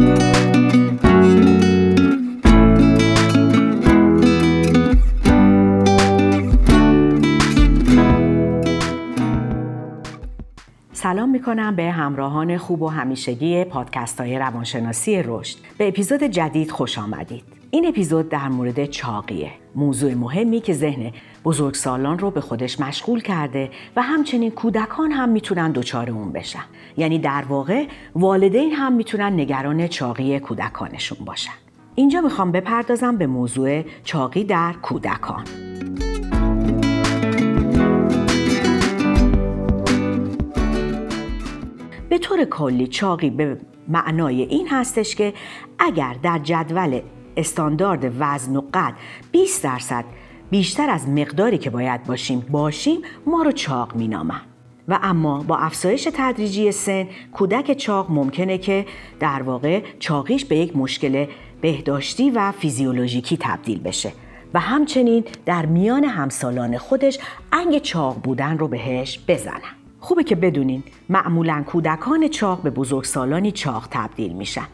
thank you می‌کنم به همراهان خوب و همیشگی پادکست های روانشناسی رشد. به اپیزود جدید خوش آمدید. این اپیزود در مورد چاقیه. موضوع مهمی که ذهن بزرگسالان رو به خودش مشغول کرده و همچنین کودکان هم می‌تونن دچار اون بشن. یعنی در واقع والدین هم می‌تونن نگران چاقی کودکانشون باشن. اینجا می‌خوام بپردازم به موضوع چاقی در کودکان. طور کلی چاقی به معنای این هستش که اگر در جدول استاندارد وزن و قد 20 درصد بیشتر از مقداری که باید باشیم باشیم ما رو چاق مینامن و اما با افزایش تدریجی سن کودک چاق ممکنه که در واقع چاقیش به یک مشکل بهداشتی و فیزیولوژیکی تبدیل بشه. و همچنین در میان همسالان خودش انگ چاق بودن رو بهش بزنن. خوبه که بدونین معمولا کودکان چاق به بزرگسالانی چاق تبدیل میشن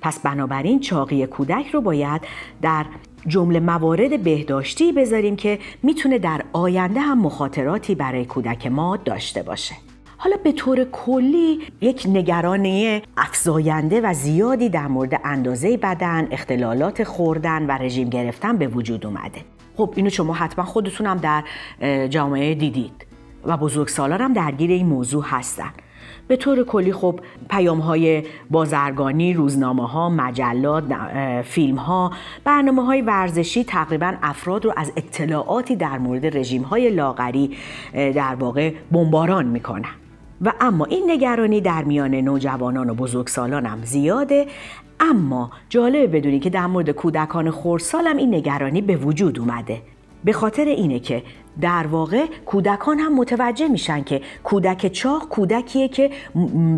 پس بنابراین چاقی کودک رو باید در جمله موارد بهداشتی بذاریم که می‌تونه در آینده هم مخاطراتی برای کودک ما داشته باشه حالا به طور کلی یک نگرانی افزاینده و زیادی در مورد اندازه بدن، اختلالات خوردن و رژیم گرفتن به وجود اومده. خب اینو شما حتما خودتونم در جامعه دیدید. و بزرگسالان هم درگیر این موضوع هستن. به طور کلی خب پیام های بازرگانی، روزنامه ها، مجلات، فیلم ها، برنامه های ورزشی تقریبا افراد رو از اطلاعاتی در مورد رژیم های لاغری در واقع بمباران می‌کنن. و اما این نگرانی در میان نوجوانان و بزرگسالان هم زیاده اما جالبه بدونی که در مورد کودکان خورسال هم این نگرانی به وجود اومده. به خاطر اینه که در واقع کودکان هم متوجه میشن که کودک چاق کودکیه که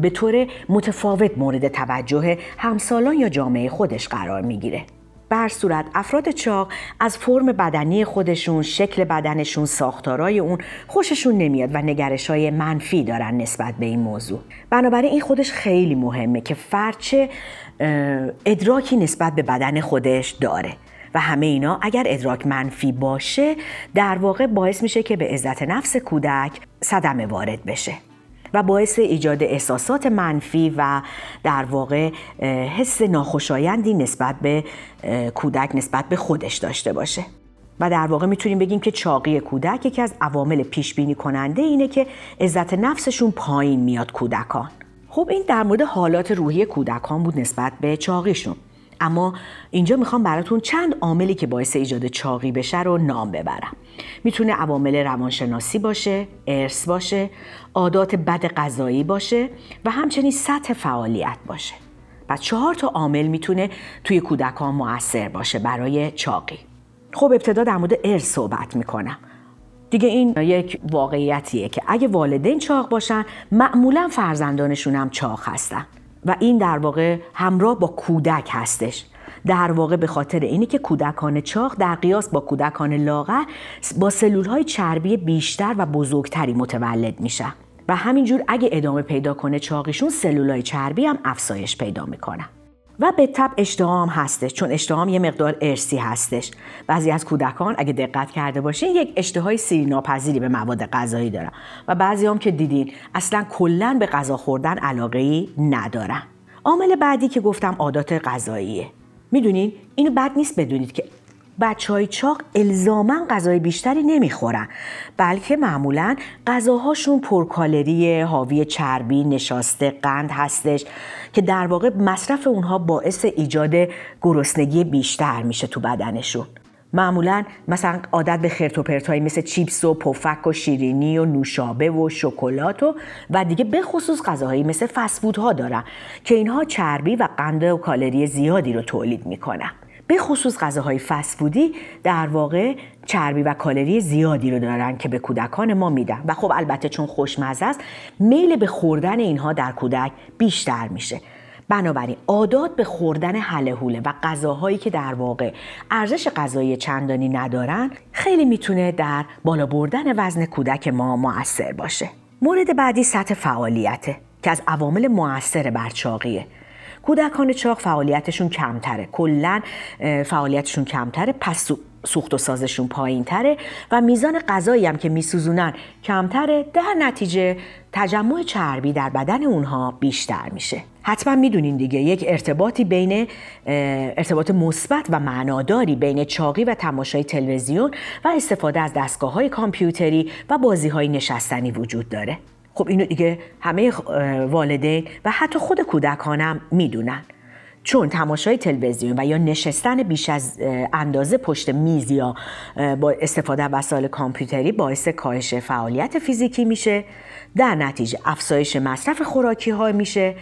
به طور متفاوت مورد توجه همسالان یا جامعه خودش قرار می‌گیره. بر صورت افراد چاق از فرم بدنی خودشون شکل بدنشون ساختارای اون خوششون نمیاد و نگرش های منفی دارن نسبت به این موضوع. بنابراین این خودش خیلی مهمه که فرچه ادراکی نسبت به بدن خودش داره. و همه اینا اگر ادراک منفی باشه در واقع باعث میشه که به عزت نفس کودک صدمه وارد بشه و باعث ایجاد احساسات منفی و در واقع حس ناخوشایندی نسبت به کودک نسبت به خودش داشته باشه. و در واقع می‌تونیم بگیم که چاقی کودک یکی از عوامل پیش بینی کننده اینه که عزت نفسشون پایین میاد کودکان. خب این در مورد حالات روحی کودکان بود نسبت به چاقیشون. اما اینجا می‌خوام براتون چند عاملی که باعث ایجاد چاقی بشه رو نام ببرم. می‌تونه عوامل روانشناسی باشه ارث باشه عادات بد غذایی باشه و همچنین سطح فعالیت باشه. و چهار تا عامل می‌تونه توی کودکان موثر باشه برای چاقی. خب ابتدا در مورد ارث صحبت می‌کنم. دیگه این یک واقعیتیه که اگه والدین چاق باشن معمولا فرزندانشون هم چاق هستن. و این در واقع همراه با کودک هستش. در واقع به خاطر اینه که کودکان چاق در قیاس با کودکان لاغر با سلول های چربی بیشتر و بزرگتری متولد میشن. و همینجور اگه ادامه پیدا کنه چاقیشون سلول های چربی هم افزایش پیدا می‌کنن. و به تب اشتهام هستش چون اشتهام یه مقدار ارسی هستش. بعضی از کودکان اگه دقت کرده باشین یک اشتهای سیری ناپذیری به مواد غذایی دارن. و بعضی هم که دیدین اصلا کلا به غذا خوردن علاقه ای ندارن. عامل بعدی که گفتم عادات غذاییه. می‌دونین؟ اینو بد نیست بدونید که بچه های چاق الزاما غذای بیشتری نمی‌خورن بلکه معمولا غذاهاشون پرکالری حاوی چربی نشاسته قند هستش که در واقع مصرف اونها باعث ایجاد گرسنگی بیشتر میشه تو بدنشون. معمولا مثلا عادت به خرت و پرتایی مثل چیپس و پفک و شیرینی و نوشابه و شکلات و و دیگه به خصوص غذاهایی مثل فسفودها دارن که اینها چربی و قند و کالری زیادی رو تولید می‌کنن. به خصوص غذاهای فسفودی در واقع چربی و کالری زیادی رو دارن که به کودکان ما میدن. و خب البته چون خوشمزه است میل به خوردن اینها در کودک بیشتر میشه. بنابراین عادات به خوردن حله حوله و غذاهایی که در واقع ارزش غذایی چندانی ندارن خیلی می‌تونه در بالا بردن وزن کودک ما موثر باشه. مورد بعدی سطح فعالیته که از عوامل موثر بر چاقیه کودکان چاق فعالیتشون کمتره. کلا فعالیتشون کمتره پس سوخت و سازشون پایین تره و میزان غذایی هم که میسوزونن کمتره. در نتیجه تجمع چربی در بدن اونها بیشتر میشه. حتما می‌دونین دیگه یک ارتباطی بین ارتباط مثبت و معناداری بین چاقی و تماشای تلویزیون و استفاده از دستگاه های کامپیوتری و بازی های نشستنی وجود داره. خب اینو دیگه همه والدین و حتی خود کودکانم می‌دونن. چون تماشای تلویزیون و یا نشستن بیش از اندازه پشت میز یا با استفاده از وسایل کامپیوتری باعث کاهش فعالیت فیزیکی میشه. در نتیجه افزایش مصرف خوراکی ها میشه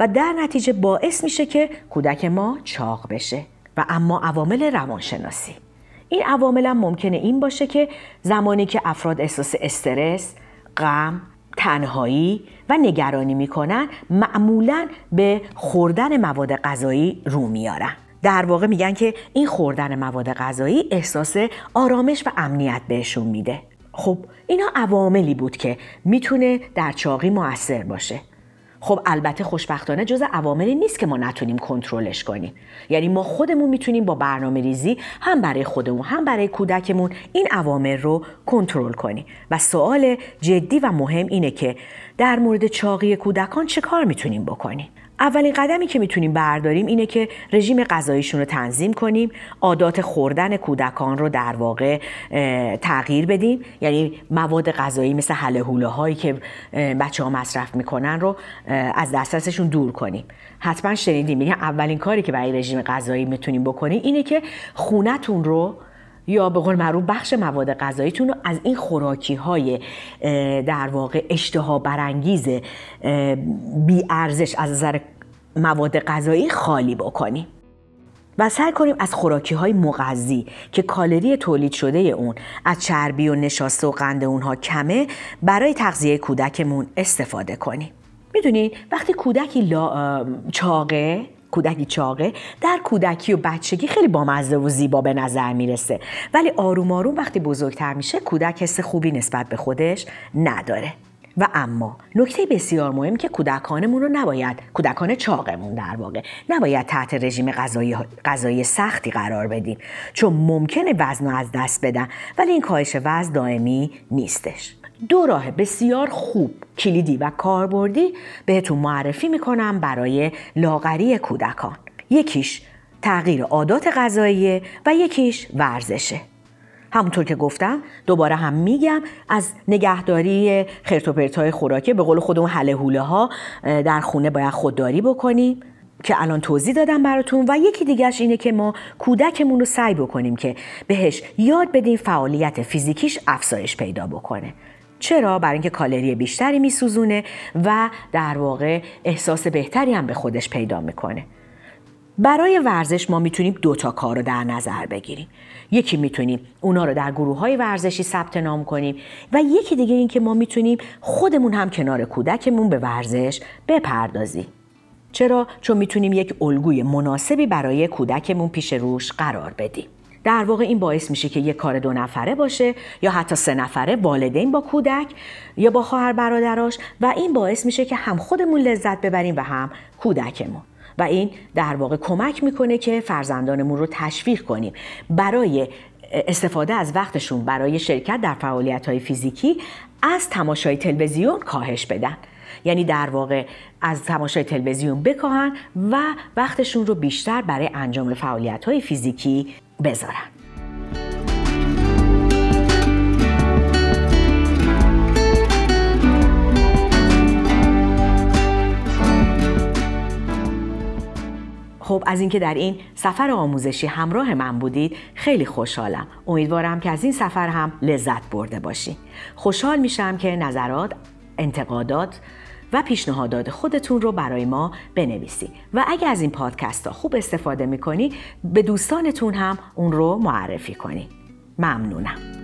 و در نتیجه باعث میشه که کودک ما چاق بشه و اما عوامل روانشناسی. این عوامل هم ممکنه این باشه که زمانی که افراد احساس استرس، غم، تنهایی و نگرانی می‌کنن معمولا به خوردن مواد غذایی رو میارن. در واقع میگن که این خوردن مواد غذایی احساس آرامش و امنیت بهشون میده. خب اینا عواملی بود که می‌تونه در چاقی موثر باشه. خب البته خوشبختانه جز عواملی نیست که ما نتونیم کنترلش کنیم. یعنی ما خودمون می‌تونیم با برنامه ریزی هم برای خودمون هم برای کودکمون این عوامل رو کنترل کنیم. و سوال جدی و مهم اینه که در مورد چاقی کودکان چه کار می‌تونیم بکنیم؟ اولین قدمی که می‌تونیم برداریم اینه که رژیم غذاییشون رو تنظیم کنیم عادات خوردن کودکان رو در واقع تغییر بدیم. یعنی مواد غذایی مثل حله حوله هایی که بچه ها مصرف می‌کنن رو از دسترسشون دور کنیم. حتما شنیدیم. میگن اولین کاری که برای رژیم غذایی می‌تونیم بکنیم اینه که خونتون رو یا به قول معروف بخش مواد غذاییتون رو از این خوراکی های در واقع اشتها برانگیز بی ارزش از نظر مواد غذایی خالی بکنیم و سعی کنیم از خوراکی های مغذی که کالری تولید شده اون از چربی و نشاسته و قند اونها کمه برای تغذیه کودکمون استفاده کنیم. می‌دونید وقتی کودکی لا... چاقه کودکی چاقه در کودکی و بچگی خیلی بامزه و زیبا به نظر می‌رسه. ولی آروم آروم وقتی بزرگتر میشه کودک حس خوبی نسبت به خودش نداره. و اما نکته بسیار مهم که کودکانمون رو نباید کودکان چاقمون در واقع نباید تحت رژیم غذایی, غذایی سختی قرار بدیم. چون ممکنه وزن رو از دست بدن ولی این کاهش وزن دائمی نیستش. دو راه بسیار خوب کلیدی و کاربردی بهتون معرفی می‌کنم برای لاغری کودکان. یکیش تغییر عادات غذایی و یکیش ورزشه همونطور که گفتم دوباره هم میگم از نگهداری خرتوپرتای خوراکی به قول خودمون حله حوله ها در خونه باید خودداری بکنیم که الان توضیح دادم براتون. و یکی دیگرش اینه که ما کودکمون رو سعی بکنیم که بهش یاد بدیم فعالیت فیزیکیش افزایش پیدا بکنه. چرا برای اینکه کالری بیشتری میسوزونه و در واقع احساس بهتری هم به خودش پیدا می‌کنه. برای ورزش ما می‌تونیم دو تا کار رو در نظر بگیریم. یکی می‌تونیم اونا رو در گروه های ورزشی ثبت نام کنیم و یکی دیگه این که ما می‌تونیم خودمون هم کنار کودکمون به ورزش بپردازیم. چرا؟ چون می‌تونیم یک الگوی مناسبی برای کودکمون پیش روش قرار بدیم. در واقع این باعث میشه که یک کار دو نفره باشه یا حتی سه نفره والدین با کودک یا با خواهر برادراش و این باعث میشه که هم خودمون لذت ببریم و هم کودکمون. و این در واقع کمک می‌کنه که فرزندانمون رو تشویق کنیم. برای استفاده از وقتشون برای شرکت در فعالیت های فیزیکی از تماشای تلویزیون کاهش بدن. یعنی در واقع از تماشای تلویزیون بکاهن و وقتشون رو بیشتر برای انجام فعالیت های فیزیکی بذارن خب از اینکه در این سفر آموزشی همراه من بودید خیلی خوشحالم. امیدوارم که از این سفر هم لذت برده باشید خوشحال میشم که نظرات انتقادات و پیشنهادات خودتون رو برای ما بنویسید و اگر از این پادکست ها خوب استفاده می‌کنی به دوستانتون هم اون رو معرفی کنید ممنونم.